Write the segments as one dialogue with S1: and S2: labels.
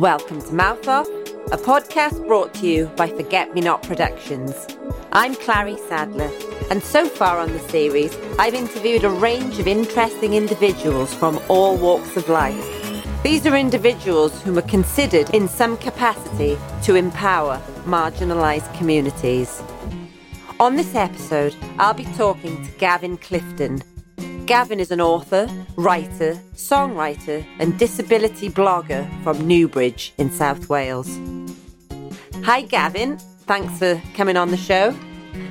S1: Welcome to Mouth Off, a podcast brought to you by Forget Me Not Productions. I'm Clary Sadler, and so far on the series, I've interviewed a range of interesting individuals from all walks of life. These are individuals whom are considered in some capacity to empower marginalised communities. On this episode, I'll be talking to Gavin Clifton. Gavin is an author, writer, songwriter, and disability blogger from Newbridge in South Wales. Hi, Gavin. Thanks for coming on the show.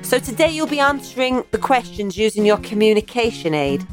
S1: So, today you'll be answering the questions using your communication aid.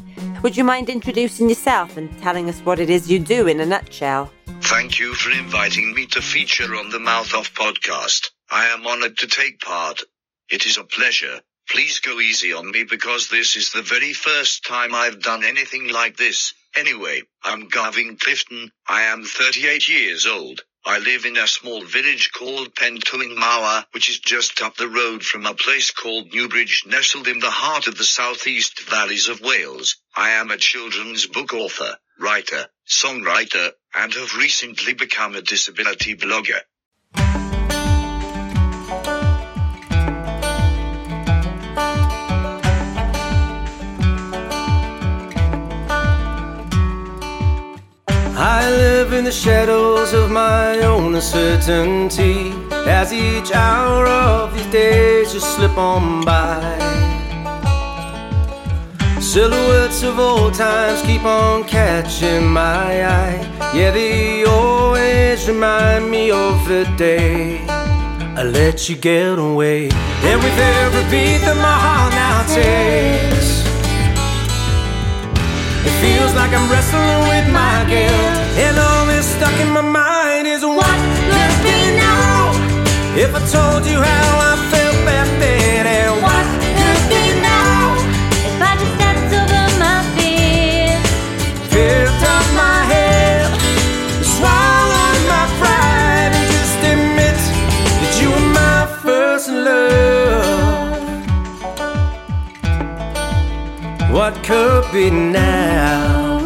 S1: Would you mind introducing yourself and telling us what it is you do in a nutshell?
S2: Thank you for inviting me to feature on the Mouth Off podcast. I am honored to take part. It is a pleasure. Please go easy on me because this is the very first time I've done anything like this. Anyway, I'm Gavin Clifton. I am 38 years old. I live in a small village called Pentwyn Mawr, which is just up the road from a place called Newbridge, nestled in the heart of the southeast valleys of Wales. I am a children's book author, writer, songwriter, and have recently become a disability blogger.
S3: Live in the shadows of my own uncertainty as each hour of these days just slip on by. Silhouettes of old times keep on catching my eye. Yeah, they always remind me of the day I let you get away. And with every beat that my heart now takes. It feels like I'm wrestling with my guilt. And all that's stuck in my mind is what could be now? If I told you how I felt back then, What could be now?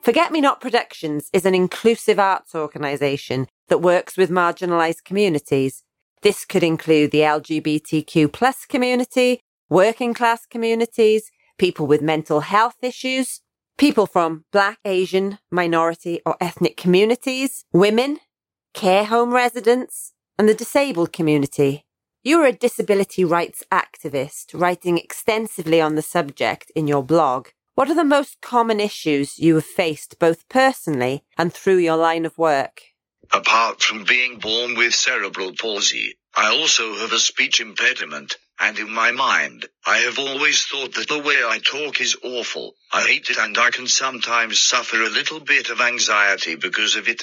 S1: Forget Me Not Productions is an inclusive arts organisation that works with marginalised communities. This could include the LGBTQ plus community, working class communities, people with mental health issues, people from Black, Asian, minority or ethnic communities, women, care home residents, and the disabled community. You are a disability rights activist writing extensively on the subject in your blog. What are the most common issues you have faced both personally and through your line of work?
S2: Apart from being born with cerebral palsy, I also have a speech impediment, and in my mind, I have always thought that the way I talk is awful. I hate it and I can sometimes suffer a little bit of anxiety because of it.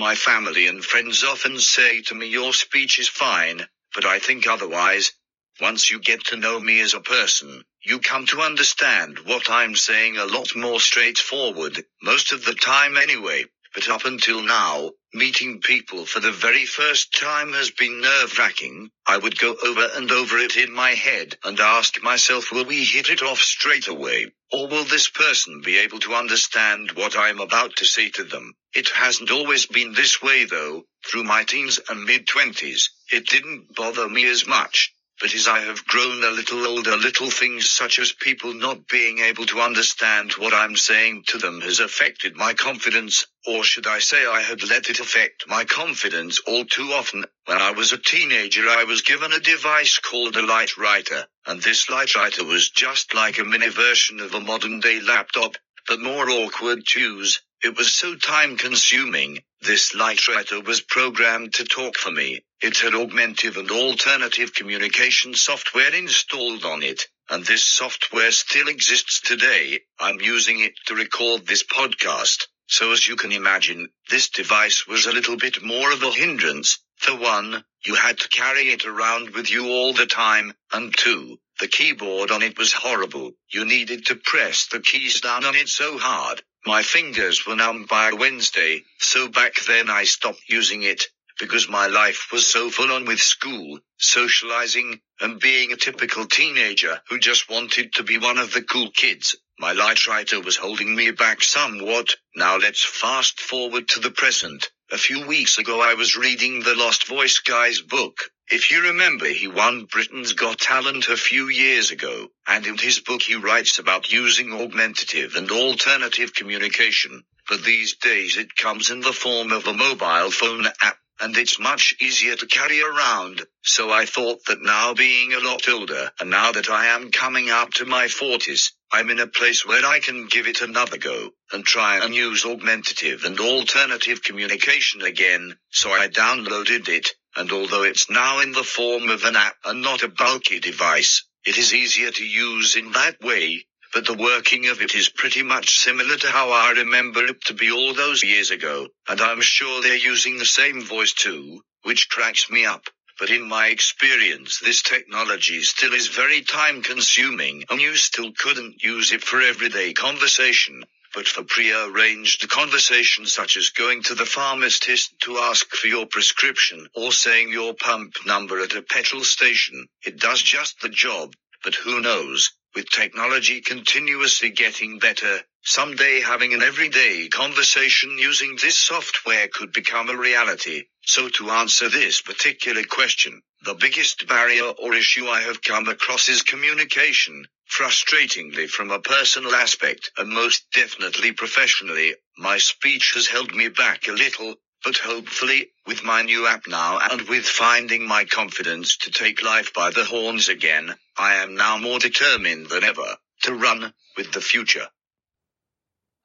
S2: My family and friends often say to me your speech is fine, but I think otherwise. Once you get to know me as a person, you come to understand what I'm saying a lot more straightforward, most of the time anyway. But up until now, meeting people for the very first time has been nerve wracking. I would go over and over it in my head and ask myself, will we hit it off straight away? Or will this person be able to understand what I'm about to say to them? It hasn't always been this way though. Through my teens and mid twenties, it didn't bother me as much. But as I have grown a little older, little things such as people not being able to understand what I'm saying to them has affected my confidence, or should I say I had let it affect my confidence all too often. When I was a teenager, I was given a device called a light writer, and this light writer was just like a mini version of a modern day laptop, but more awkward to use. It was so time consuming. This light writer was programmed to talk for me. It had augmentive and alternative communication software installed on it, and this software still exists today. I'm using it to record this podcast. So as you can imagine, this device was a little bit more of a hindrance. For one, you had to carry it around with you all the time, and two, the keyboard on it was horrible. You needed to press the keys down on it so hard. My fingers were numb by Wednesday, so back then I stopped using it because my life was so full on with school, socializing, and being a typical teenager who just wanted to be one of the cool kids. My light writer was holding me back somewhat. Now let's fast forward to the present. A few weeks ago I was reading the Lost Voice guy's book. If you remember, he won Britain's Got Talent a few years ago, and in his book he writes about using augmentative and alternative communication. But these days it comes in the form of a mobile phone app and it's much easier to carry around. So I thought that now being a lot older, and now that I am coming up to my forties, I'm in a place where I can give it another go, and try and use augmentative and alternative communication again. So I downloaded it, and although it's now in the form of an app and not a bulky device, it is easier to use in that way, but the working of it is pretty much similar to how I remember it to be all those years ago, and I'm sure they're using the same voice too, which cracks me up. But in my experience, this technology still is very time consuming, and you still couldn't use it for everyday conversation. But for pre-arranged conversations such as going to the pharmacist to ask for your prescription or saying your pump number at a petrol station, it does just the job. But who knows? With technology continuously getting better, someday having an everyday conversation using this software could become a reality. So to answer this particular question, the biggest barrier or issue I have come across is communication. Frustratingly from a personal aspect and most definitely professionally, my speech has held me back a little, but hopefully, with my new app now and with finding my confidence to take life by the horns again, I am now more determined than ever to run with the future.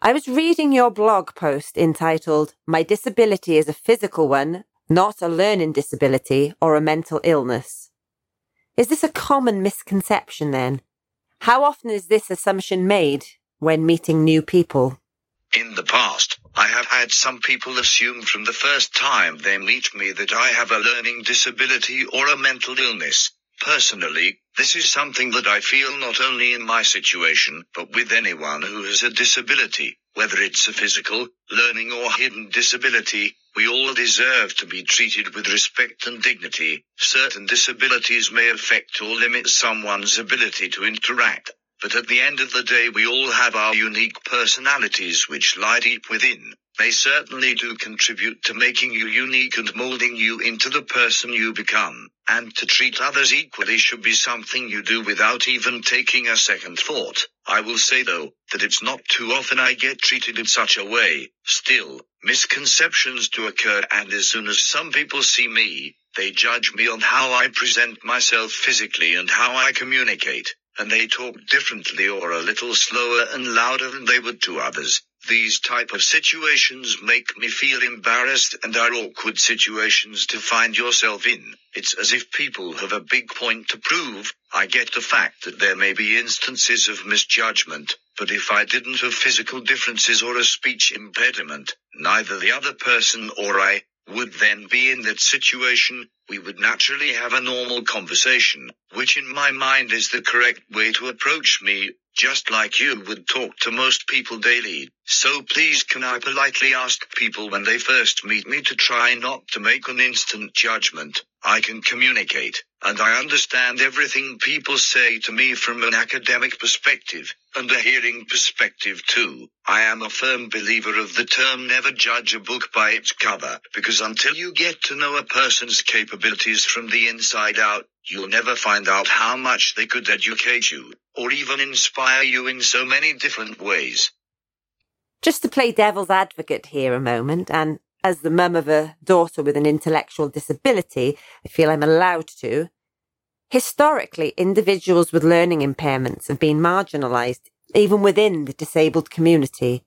S1: I was reading your blog post entitled, My Disability is a Physical One, Not a Learning Disability or a Mental Illness. Is this a common misconception then? How often is this assumption made when meeting new people?
S2: In the past, I have had some people assume from the first time they meet me that I have a learning disability or a mental illness. Personally, this is something that I feel not only in my situation, but with anyone who has a disability, whether it's a physical, learning or hidden disability, we all deserve to be treated with respect and dignity. Certain disabilities may affect or limit someone's ability to interact, but at the end of the day we all have our unique personalities which lie deep within. They certainly do contribute to making you unique and molding you into the person you become. And to treat others equally should be something you do without even taking a second thought. I will say though, that it's not too often I get treated in such a way. Still, misconceptions do occur and as soon as some people see me, they judge me on how I present myself physically and how I communicate, and they talk differently or a little slower and louder than they would to others. These type of situations make me feel embarrassed and are awkward situations to find yourself in. It's as if people have a big point to prove. I get the fact that there may be instances of misjudgment, but if I didn't have physical differences or a speech impediment, neither the other person or I would then be in that situation, we would naturally have a normal conversation, which in my mind is the correct way to approach me, just like you would talk to most people daily. So please can I politely ask people when they first meet me to try not to make an instant judgment. I can communicate, and I understand everything people say to me from an academic perspective, and a hearing perspective too. I am a firm believer of the term never judge a book by its cover, because until you get to know a person's capabilities from the inside out, you'll never find out how much they could educate you, or even inspire you in so many different ways.
S1: Just to play devil's advocate here a moment, and as the mum of a daughter with an intellectual disability, I feel I'm allowed to. Historically, individuals with learning impairments have been marginalised, even within the disabled community.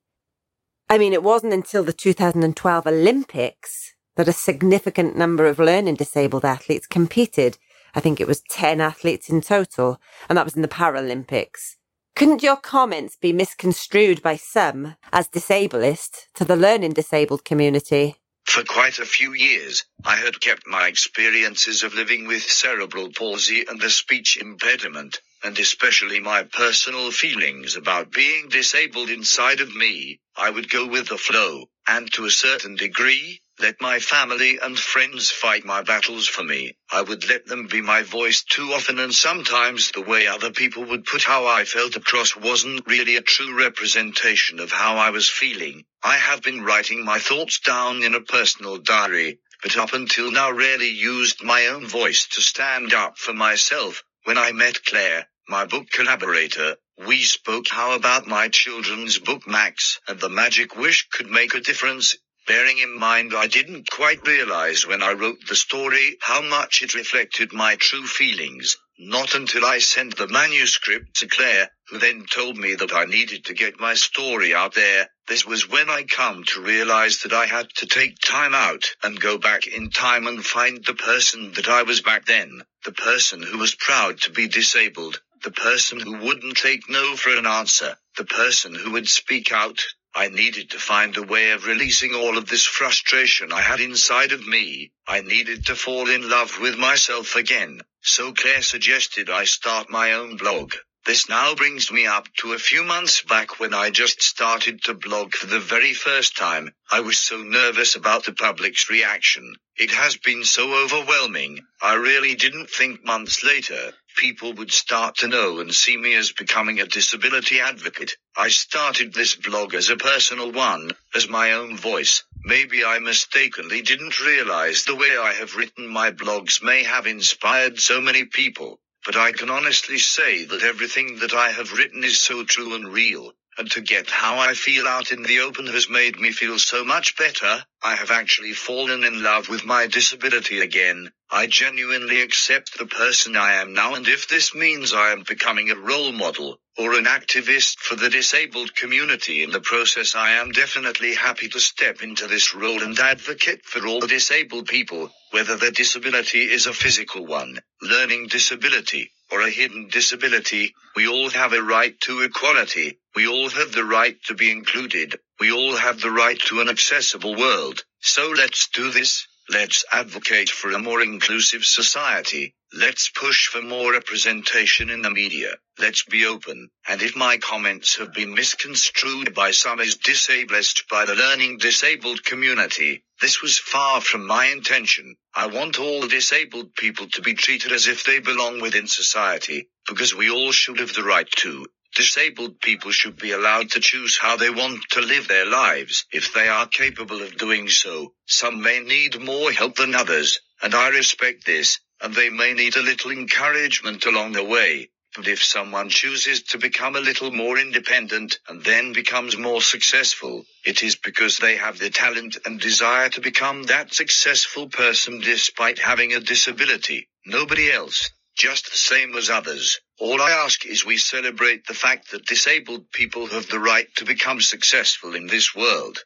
S1: I mean, it wasn't until the 2012 Olympics that a significant number of learning disabled athletes competed. I think it was 10 athletes in total, and that was in the Paralympics. Couldn't your comments be misconstrued by some as disableist to the learning disabled community?
S2: For quite a few years, I had kept my experiences of living with cerebral palsy and a speech impediment, and especially my personal feelings about being disabled inside of me. I would go with the flow, and to a certain degree, let my family and friends fight my battles for me. I would let them be my voice too often and sometimes the way other people would put how I felt across wasn't really a true representation of how I was feeling. I have been writing my thoughts down in a personal diary, but up until now rarely used my own voice to stand up for myself. When I met Claire, my book collaborator, we spoke how about my children's book Max and the magic wish could make a difference. Bearing in mind I didn't quite realize when I wrote the story how much it reflected my true feelings. Not until I sent the manuscript to Claire, who then told me that I needed to get my story out there. This was when I come to realize that I had to take time out and go back in time and find the person that I was back then. The person who was proud to be disabled. The person who wouldn't take no for an answer. The person who would speak out. I needed to find a way of releasing all of this frustration I had inside of me. I needed to fall in love with myself again. So Claire suggested I start my own blog. This now brings me up to a few months back when I just started to blog for the very first time. I was so nervous about the public's reaction. It has been so overwhelming. I really didn't think months later people would start to know and see me as becoming a disability advocate. I started this blog as a personal one, as my own voice. Maybe I mistakenly didn't realize the way I have written my blogs may have inspired so many people. But I can honestly say that everything that I have written is so true and real, to get how I feel out in the open has made me feel so much better. I have actually fallen in love with my disability again. I genuinely accept the person I am now and if this means I am becoming a role model or an activist for the disabled community in the process I am definitely happy to step into this role and advocate for all the disabled people, whether their disability is a physical one, learning disability, or a hidden disability, we all have a right to equality. We all have the right to be included. We all have the right to an accessible world. So let's do this. Let's advocate for a more inclusive society. Let's push for more representation in the media. Let's be open. And if my comments have been misconstrued by some as disableist by the learning disabled community, this was far from my intention. I want all disabled people to be treated as if they belong within society, because we all should have the right to. Disabled people should be allowed to choose how they want to live their lives if they are capable of doing so. Some may need more help than others, and I respect this, and they may need a little encouragement along the way. But if someone chooses to become a little more independent and then becomes more successful, it is because they have the talent and desire to become that successful person despite having a disability. Nobody else just the same as others. All I ask is we celebrate the fact that disabled people have the right to become successful in this world.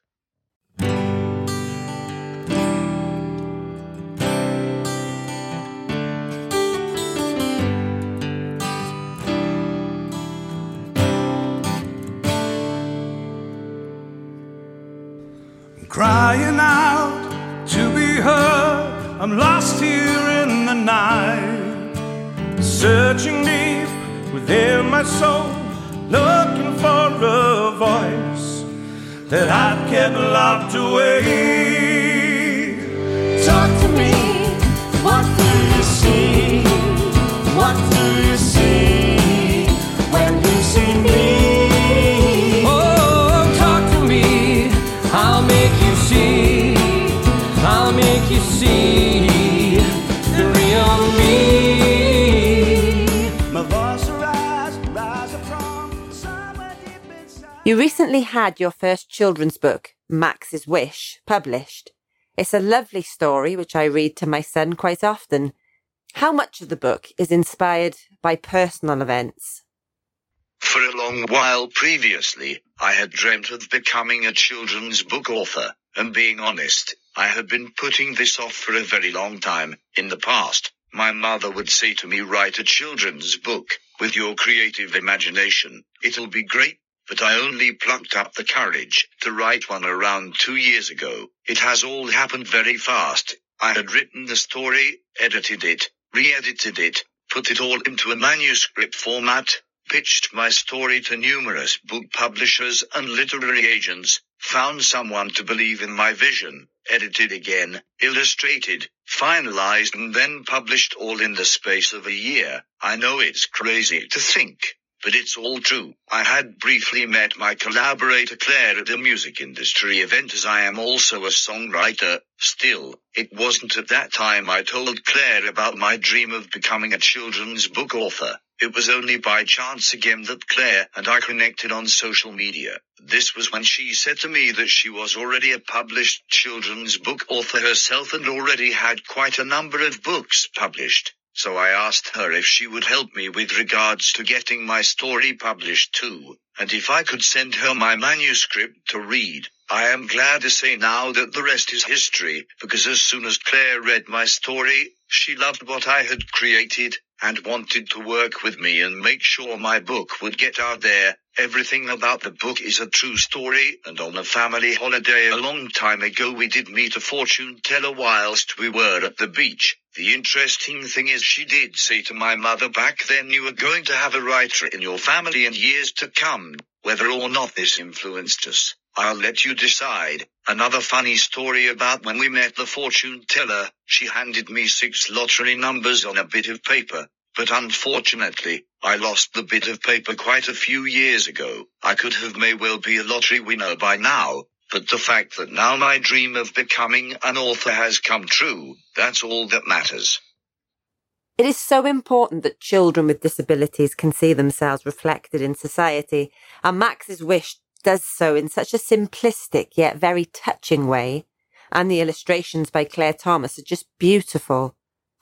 S3: Crying out to be heard. I'm lost here in the night, searching deep within my soul, looking for a voice that I've kept locked away.
S4: Talk to me. You
S1: recently had your first children's book, Max's Wish, published. It's a lovely story which I read to my son quite often. How much of the book is inspired by personal events?
S2: For a long while previously, I had dreamt of becoming a children's book author, and being honest, I had been putting this off for a very long time. In the past, my mother would say to me, write a children's book, with your creative imagination. It'll be great, but I only plucked up the courage to write one around two years ago. It has all happened very fast. I had written the story, edited it, re-edited it, put it all into a manuscript format, pitched my story to numerous book publishers and literary agents, found someone to believe in my vision, edited again, illustrated, finalized and then published all in the space of a year. I know it's crazy to think, but it's all true. I had briefly met my collaborator Claire at a music industry event as I am also a songwriter. Still, it wasn't at that time I told Claire about my dream of becoming a children's book author. It was only by chance again that Claire and I connected on social media. This was when she said to me that she was already a published children's book author herself and already had quite a number of books published. So I asked her if she would help me with regards to getting my story published too, and if I could send her my manuscript to read. I am glad to say now that the rest is history, because as soon as Claire read my story, she loved what I had created, and wanted to work with me and make sure my book would get out there. Everything about the book is a true story, and on a family holiday a long time ago we did meet a fortune teller whilst we were at the beach. The interesting thing is she did say to my mother back then you were going to have a writer in your family in years to come, whether or not this influenced us. I'll let you decide. Another funny story about when we met the fortune teller, she handed me six lottery numbers on a bit of paper, but unfortunately, I lost the bit of paper quite a few years ago. I could have may well be a lottery winner by now, but the fact that now my dream of becoming an author has come true, that's all that matters.
S1: It is so important that children with disabilities can see themselves reflected in society, and Max's wish does so in such a simplistic yet very touching way. And the illustrations by Claire Thomas are just beautiful.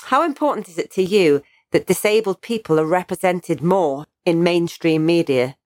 S1: How important is it to you that disabled people are represented more in mainstream media?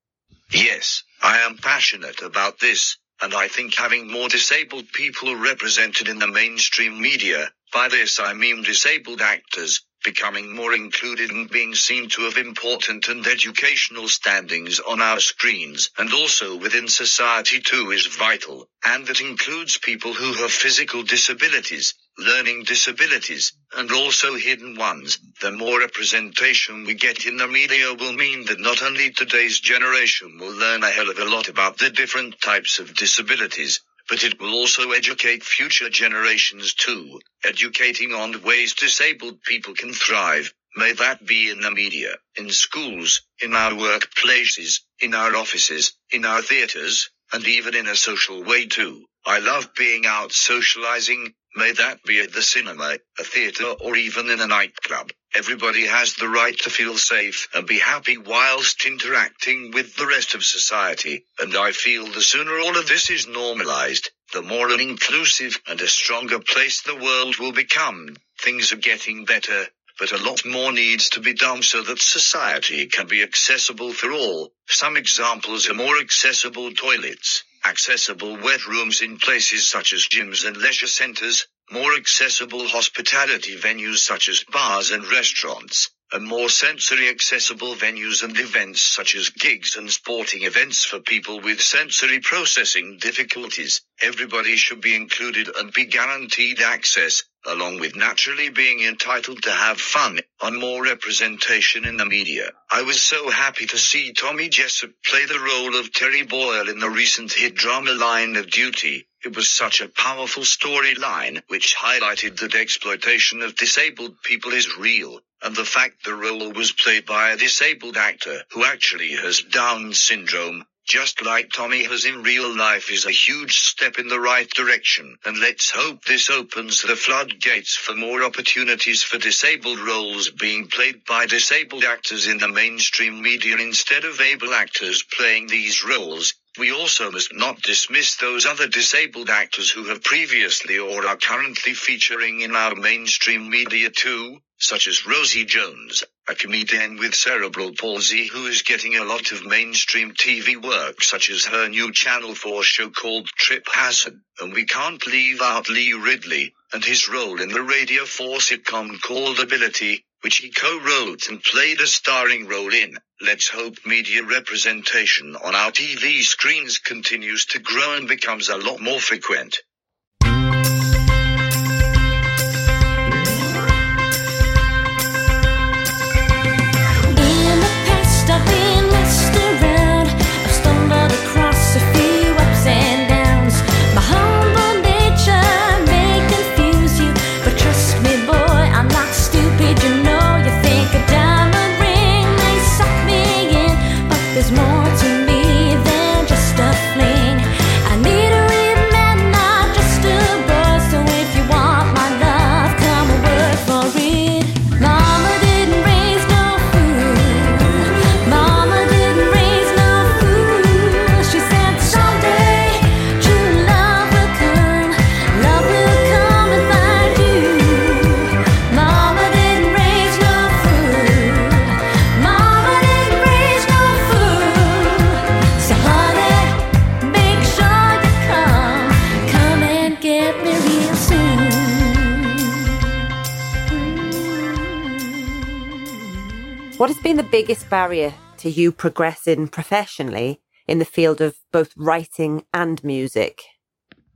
S2: Yes, I am passionate about this, and I think having more disabled people represented in the mainstream media, by this I mean disabled actors, becoming more included and being seen to have important and educational standings on our screens. And also within society too is vital, and that includes people who have physical disabilities, learning disabilities, and also hidden ones. The more representation we get in the media will mean that not only today's generation will learn a hell of a lot about the different types of disabilities, but it will also educate future generations too, educating on ways disabled people can thrive. May that be in the media, in schools, in our workplaces, in our offices, in our theaters, and even in a social way too. I love being out socializing, may that be at the cinema, a theater or even in a nightclub. Everybody has the right to feel safe and be happy whilst interacting with the rest of society, and I feel the sooner all of this is normalized, the more an inclusive and a stronger place the world will become. Things are getting better, but a lot more needs to be done so that society can be accessible for all. Some examples are more accessible toilets, accessible wet rooms in places such as gyms and leisure centers, more accessible hospitality venues such as bars and restaurants, and more sensory accessible venues and events such as gigs and sporting events for people with sensory processing difficulties. Everybody should be included and be guaranteed access, along with naturally being entitled to have fun, on more representation in the media. I was so happy to see Tommy Jessop play the role of Terry Boyle in the recent hit drama Line of Duty. It was such a powerful storyline which highlighted that exploitation of disabled people is real, and the fact the role was played by a disabled actor who actually has Down syndrome, just like Tommy has in real life is a huge step in the right direction. And let's hope this opens the floodgates for more opportunities for disabled roles being played by disabled actors in the mainstream media instead of able actors playing these roles. We also must not dismiss those other disabled actors who have previously or are currently featuring in our mainstream media too, such as Rosie Jones, a comedian with cerebral palsy who is getting a lot of mainstream TV work such as her new Channel 4 show called Trip Hazard. And we can't leave out Lee Ridley, and his role in the Radio 4 sitcom called Ability, which he co-wrote and played a starring role in. Let's hope media representation on our TV screens continues to grow and becomes a lot more frequent.
S1: Biggest barrier to you progressing professionally in the field of both writing and music?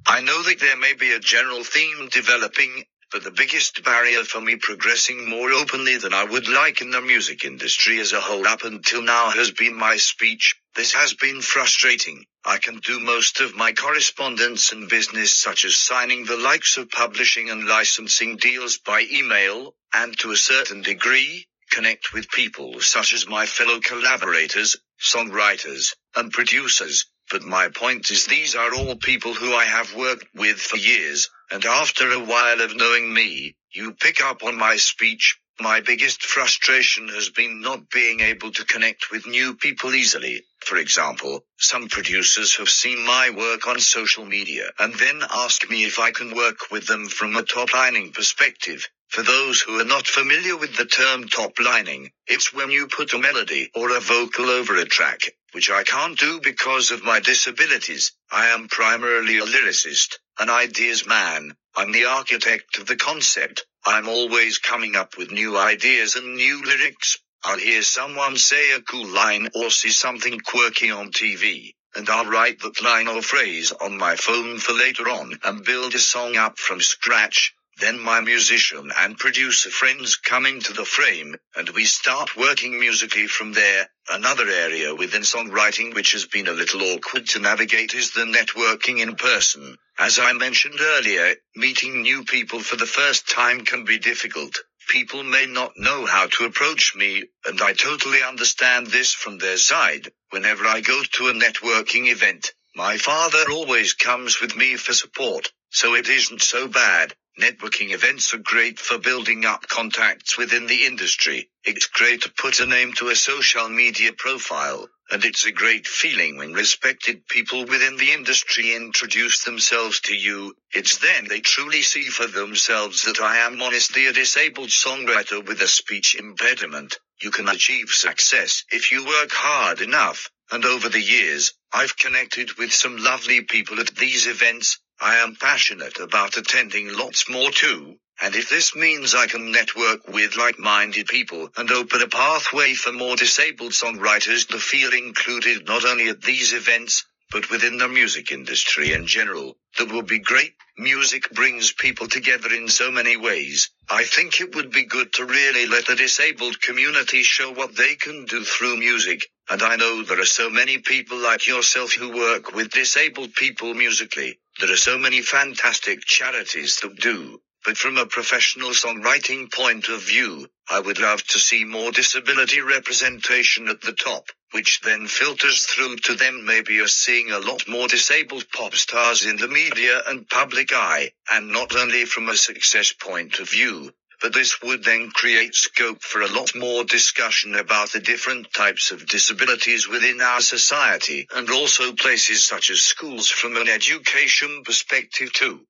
S2: I know that there may be a general theme developing, but the biggest barrier for me progressing more openly than I would like in the music industry as a whole up until now has been my speech. This has been frustrating. I can do most of my correspondence and business such as signing the likes of publishing and licensing deals by email, and to a certain degree, connect with people such as my fellow collaborators, songwriters, and producers. But my point is these are all people who I have worked with for years, and after a while of knowing me, you pick up on my speech. My biggest frustration has been not being able to connect with new people easily. For example, some producers have seen my work on social media and then ask me if I can work with them from a top lining perspective. For those who are not familiar with the term top lining, it's when you put a melody or a vocal over a track, which I can't do because of my disabilities. I am primarily a lyricist, an ideas man. I'm the architect of the concept. I'm always coming up with new ideas and new lyrics. I'll hear someone say a cool line or see something quirky on TV, and I'll write that line or phrase on my phone for later on and build a song up from scratch. Then my musician and producer friends come into the frame, and we start working musically from there. Another area within songwriting which has been a little awkward to navigate is the networking in person. As I mentioned earlier, meeting new people for the first time can be difficult. People may not know how to approach me, and I totally understand this from their side. Whenever I go to a networking event, my father always comes with me for support, so it isn't so bad. Networking events are great for building up contacts within the industry. It's great to put a name to a social media profile, and it's a great feeling when respected people within the industry introduce themselves to you. It's then they truly see for themselves that I am honestly a disabled songwriter with a speech impediment. You can achieve success if you work hard enough. And over the years, I've connected with some lovely people at these events. I am passionate about attending lots more too, and if this means I can network with like-minded people and open a pathway for more disabled songwriters to feel included not only at these events, but within the music industry in general, that would be great. Music brings people together in so many ways. I think it would be good to really let the disabled community show what they can do through music. And I know there are so many people like yourself who work with disabled people musically. There are so many fantastic charities that do. But from a professional songwriting point of view, I would love to see more disability representation at the top, which then filters through to them maybe us seeing a lot more disabled pop stars in the media and public eye, and not only from a success point of view, but this would then create scope for a lot more discussion about the different types of disabilities within our society, and also places such as schools from an education perspective too.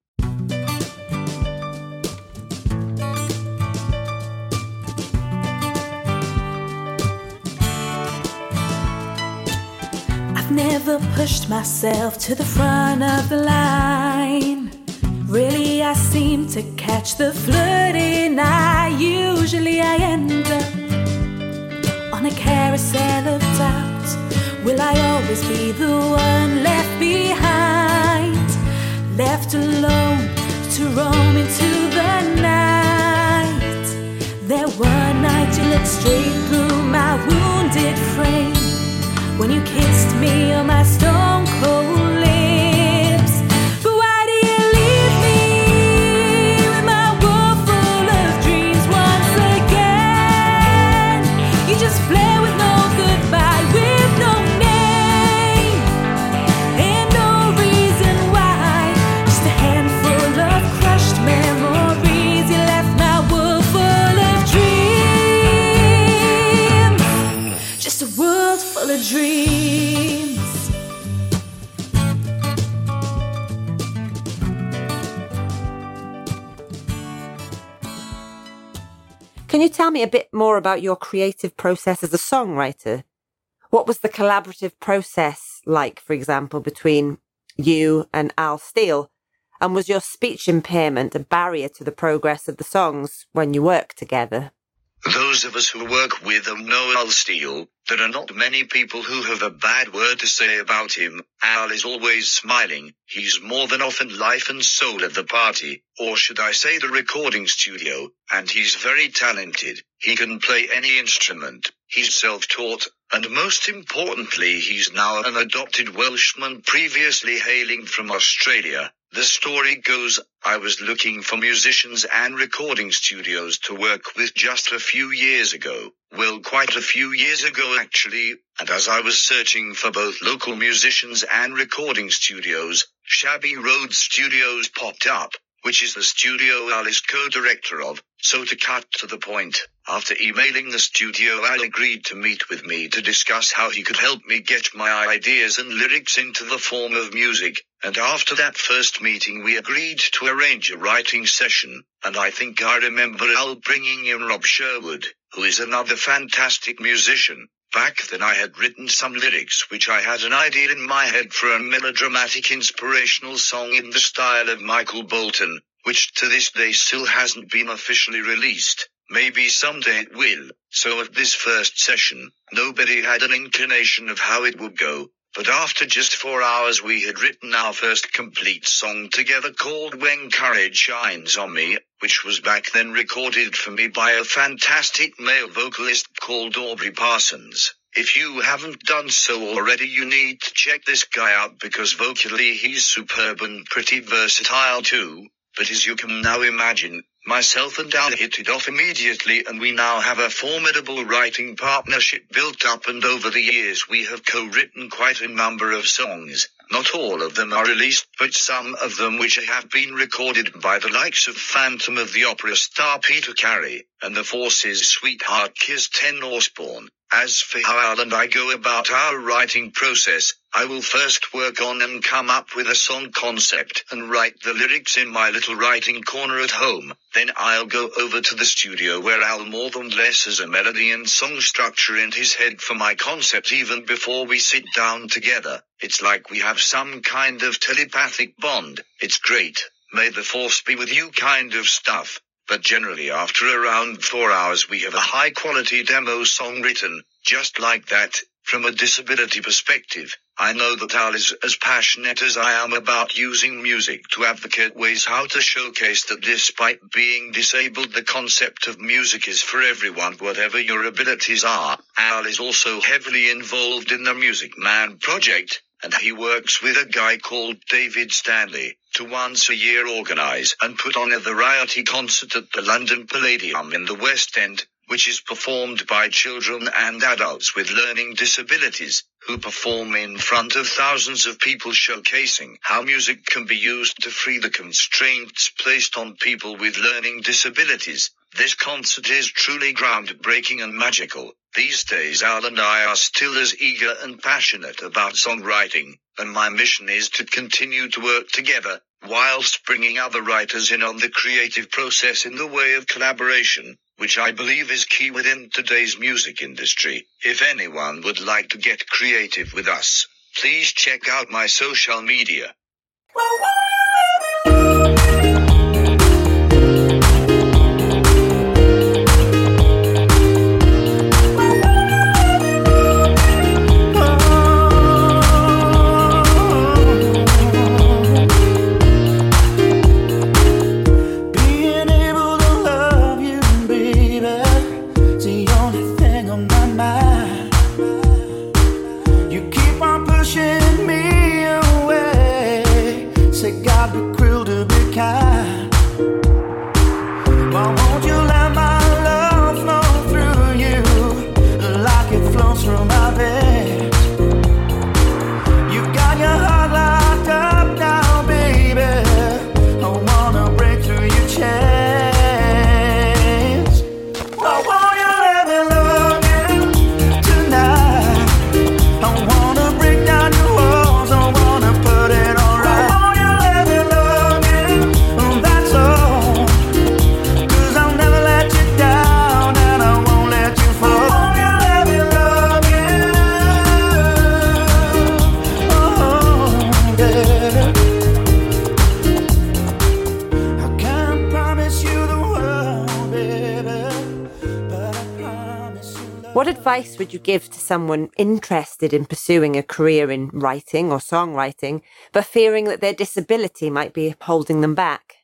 S4: I've never pushed myself to the front of the line. Really, I seem to catch the flooding. I usually I end up on a carousel of doubt. Will I always be the one left behind, left alone to roam into the night? There one night you looked straight through my wounded frame when you kissed me on my stone cold full of dreams.
S1: Can you tell me a bit more about your creative process as a songwriter? What was the collaborative process like, for example, between you and Al Steele? And was your speech impairment a barrier to the progress of the songs when you worked together?
S2: Those of us who work with him know Al Steele. There are not many people who have a bad word to say about him. Al is always smiling. He's more than often life and soul of the party, or should I say the recording studio, and he's very talented. He can play any instrument. He's self-taught, and most importantly he's now an adopted Welshman previously hailing from Australia. The story goes, I was looking for musicians and recording studios to work with just a few years ago. Well, quite a few years ago actually, and as I was searching for both local musicians and recording studios, Shabby Road Studios popped up, which is the studio Al is co-director of. So to cut to the point, after emailing the studio Al agreed to meet with me to discuss how he could help me get my ideas and lyrics into the form of music. And after that first meeting we agreed to arrange a writing session, and I think I remember Al bringing in Rob Sherwood, who is another fantastic musician. Back then I had written some lyrics which I had an idea in my head for a melodramatic inspirational song in the style of Michael Bolton, which to this day still hasn't been officially released. Maybe someday it will. So at this first session, nobody had an inclination of how it would go. But after just four hours we had written our first complete song together called When Courage Shines on Me, which was back then recorded for me by a fantastic male vocalist called Aubrey Parsons. If you haven't done so already you need to check this guy out because vocally he's superb and pretty versatile too. But as you can now imagine, myself and Al hit it off immediately and we now have a formidable writing partnership built up and over the years we have co-written quite a number of songs. Not all of them are released, but some of them which have been recorded by the likes of Phantom of the Opera star Peter Karrie, and the Forces sweetheart Kirsten Osborne. As for how Al and I go about our writing process, I will first work on and come up with a song concept and write the lyrics in my little writing corner at home. Then I'll go over to the studio where Al more than less has a melody and song structure in his head for my concept even before we sit down together. It's like we have some kind of telepathic bond. It's great. May the force be with you kind of stuff but generally after around four hours we have a high quality demo song written, just like that, from a disability perspective. I know that Al is as passionate as I am about using music to advocate ways how to showcase that despite being disabled the concept of music is for everyone whatever your abilities are. Al is also heavily involved in the Music Man project, and he works with a guy called David Stanley to once a year organize and put on a variety concert at the London Palladium in the West End, which is performed by children and adults with learning disabilities, who perform in front of thousands of people showcasing how music can be used to free the constraints placed on people with learning disabilities. This concert is truly groundbreaking and magical. These days Al and I are still as eager and passionate about songwriting, and my mission is to continue to work together, whilst bringing other writers in on the creative process in the way of collaboration, which I believe is key within today's music industry. If anyone would like to get creative with us, please check out my social media.
S1: Would you give to someone interested in pursuing a career in writing or songwriting, but fearing that their disability might be holding them back?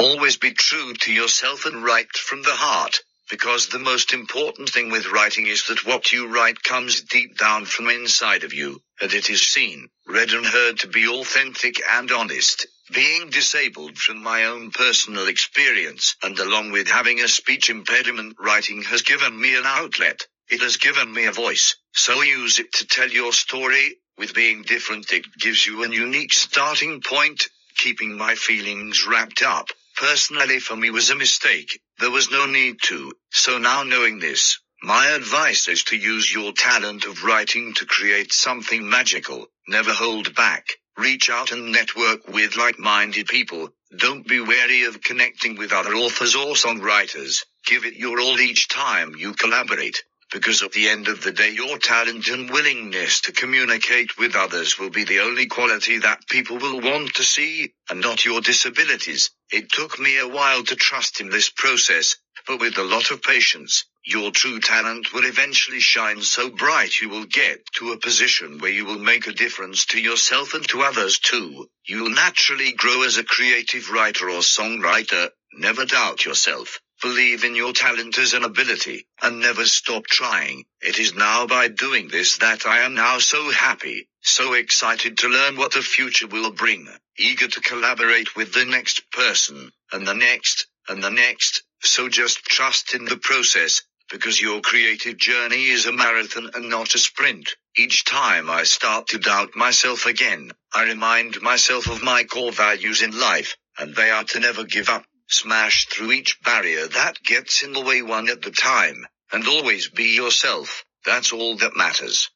S2: Always be true to yourself and write from the heart, because the most important thing with writing is that what you write comes deep down from inside of you, and it is seen, read and heard to be authentic and honest. Being disabled from my own personal experience and along with having a speech impediment, writing has given me an outlet. It has given me a voice, so use it to tell your story. With being different, it gives you a unique starting point. Keeping my feelings wrapped up, personally for me was a mistake. There was no need to. So now knowing this, my advice is to use your talent of writing to create something magical. Never hold back. Reach out and network with like-minded people. Don't be wary of connecting with other authors or songwriters. Give it your all each time you collaborate. Because at the end of the day, your talent and willingness to communicate with others will be the only quality that people will want to see, and not your disabilities. It took me a while to trust in this process, but with a lot of patience, your true talent will eventually shine so bright you will get to a position where you will make a difference to yourself and to others too. You'll naturally grow as a creative writer or songwriter. Never doubt yourself. Believe in your talent as an ability, and never stop trying. It is now by doing this that I am now so happy, so excited to learn what the future will bring, eager to collaborate with the next person, and the next, and the next, so just trust in the process, because your creative journey is a marathon and not a sprint. Each time I start to doubt myself again, I remind myself of my core values in life, and they are to never give up, smash through each barrier that gets in the way one at the time, and always be yourself. That's all that matters.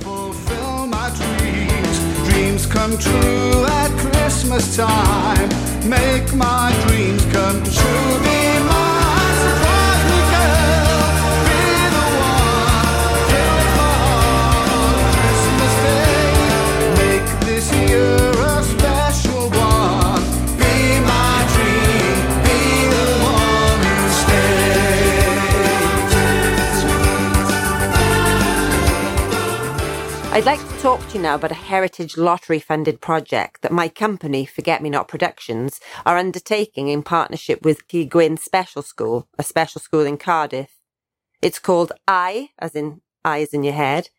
S5: fulfill my dreams. Dreams come true at Christmas time. Make my dreams come true.
S1: I'd like to talk to you now about a Heritage Lottery funded project that my company, Forget Me Not Productions, are undertaking in partnership with Ty Gwyn Special School, a special school in Cardiff. It's called I, as in eyes in your head,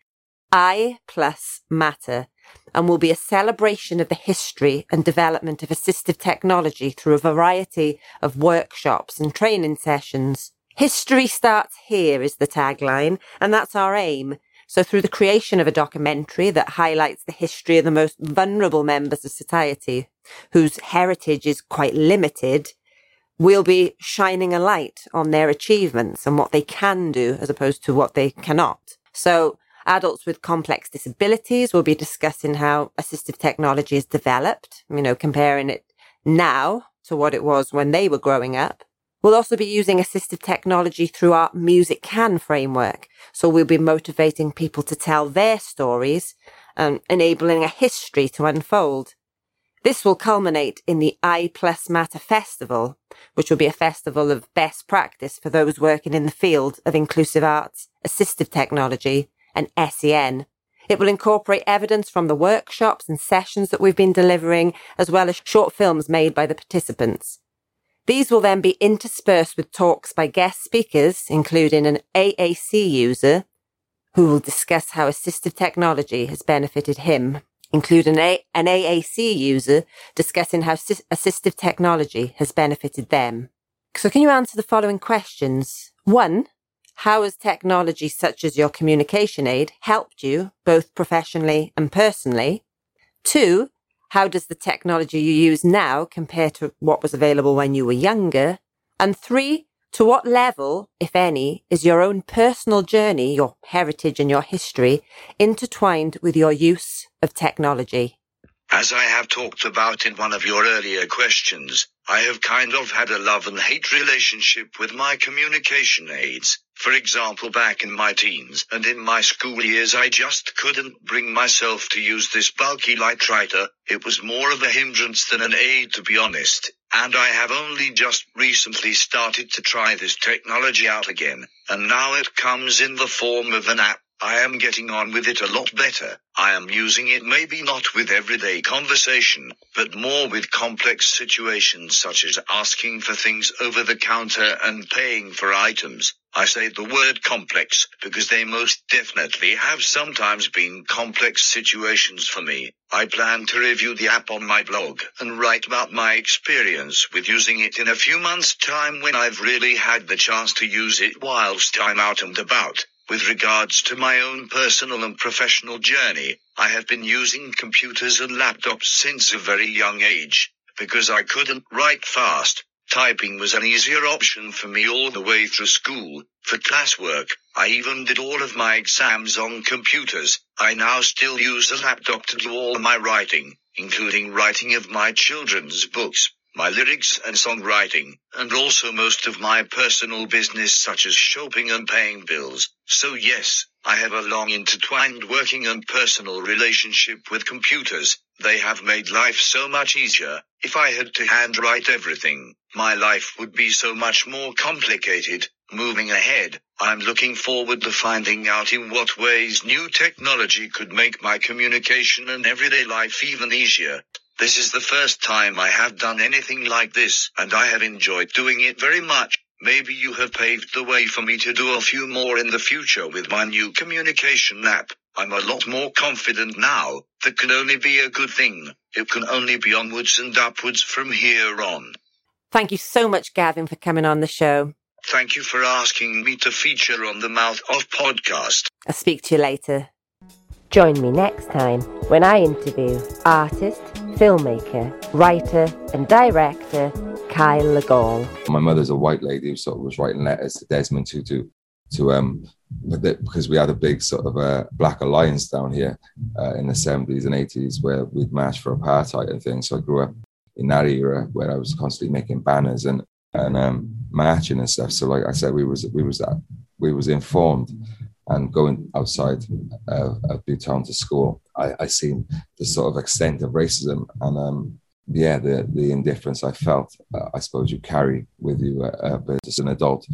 S1: I plus Matter, and will be a celebration of the history and development of assistive technology through a variety of workshops and training sessions. History starts here is the tagline, and that's our aim. So through the creation of a documentary that highlights the history of the most vulnerable members of society, whose heritage is quite limited, we'll be shining a light on their achievements and what they can do as opposed to what they cannot. So adults with complex disabilities will be discussing how assistive technology is developed, you know, comparing it now to what it was when they were growing up. We'll also be using assistive technology through our Music Can framework. So we'll be motivating people to tell their stories and enabling a history to unfold. This will culminate in the I Plus Matter Festival, which will be a festival of best practice for those working in the field of inclusive arts, assistive technology, and SEN. It will incorporate evidence from the workshops and sessions that we've been delivering, as well as short films made by the participants. These will then be interspersed with talks by guest speakers, including an AAC user who will discuss how assistive technology has benefited him, including a, an AAC user discussing how assist- assistive technology has benefited them. So can you answer the following questions? One, how has technology such as your communication aid helped you both professionally and personally? Two, how does the technology you use now compare to what was available when you were younger? And three, to what level, if any, is your own personal journey, your heritage and your history intertwined with your use of technology?
S2: As I have talked about in one of your earlier questions, I have kind of had a love and hate relationship with my communication aids. For example, back in my teens and in my school years, I just couldn't bring myself to use this bulky light writer. It was more of a hindrance than an aid, to be honest. and I have only just recently started to try this technology out again, and now it comes in the form of an app. I am getting on with it a lot better. I am using it maybe not with everyday conversation, but more with complex situations such as asking for things over the counter and paying for items. I say the word complex because they most definitely have sometimes been complex situations for me. I plan to review the app on my blog and write about my experience with using it in a few months' time when I've really had the chance to use it whilst I'm out and about. With regards to my own personal and professional journey, I have been using computers and laptops since a very young age because I couldn't write fast. Typing was an easier option for me all the way through school. For classwork, I even did all of my exams on computers. I now still use a laptop to do all my writing, including writing of my children's books, my lyrics and songwriting, and also most of my personal business such as shopping and paying bills. So yes, I have a long intertwined working and personal relationship with computers. They have made life so much easier. If I had to handwrite everything, my life would be so much more complicated. Moving ahead, I'm looking forward to finding out in what ways new technology could make my communication and everyday life even easier. This is the first time I have done anything like this, and I have enjoyed doing it very much. Maybe you have paved the way for me to do a few more in the future with my new communication app. I'm a lot more confident now. That can only be a good thing. It can only be onwards and upwards from here on.
S1: Thank you so much, Gavin, for coming on the show.
S2: Thank you for asking me to feature on the Mouth of podcast.
S1: I'll speak to you later. Join me next time when I interview artist, filmmaker, writer, and director Kyle Legall.
S6: My mother's a white lady who sort of was writing letters to Desmond Tutu to um because we had a big sort of uh, black alliance down here uh, in the 70s and 80s where we'd march for apartheid and things. So I grew up in that era where I was constantly making banners and and um, marching and stuff. So like I said, we was we was that we was informed and going outside uh, of Newtown to school, I, I seen the sort of extent of racism and um, yeah, the the indifference I felt, uh, I suppose you carry with you, uh, uh, as an adult,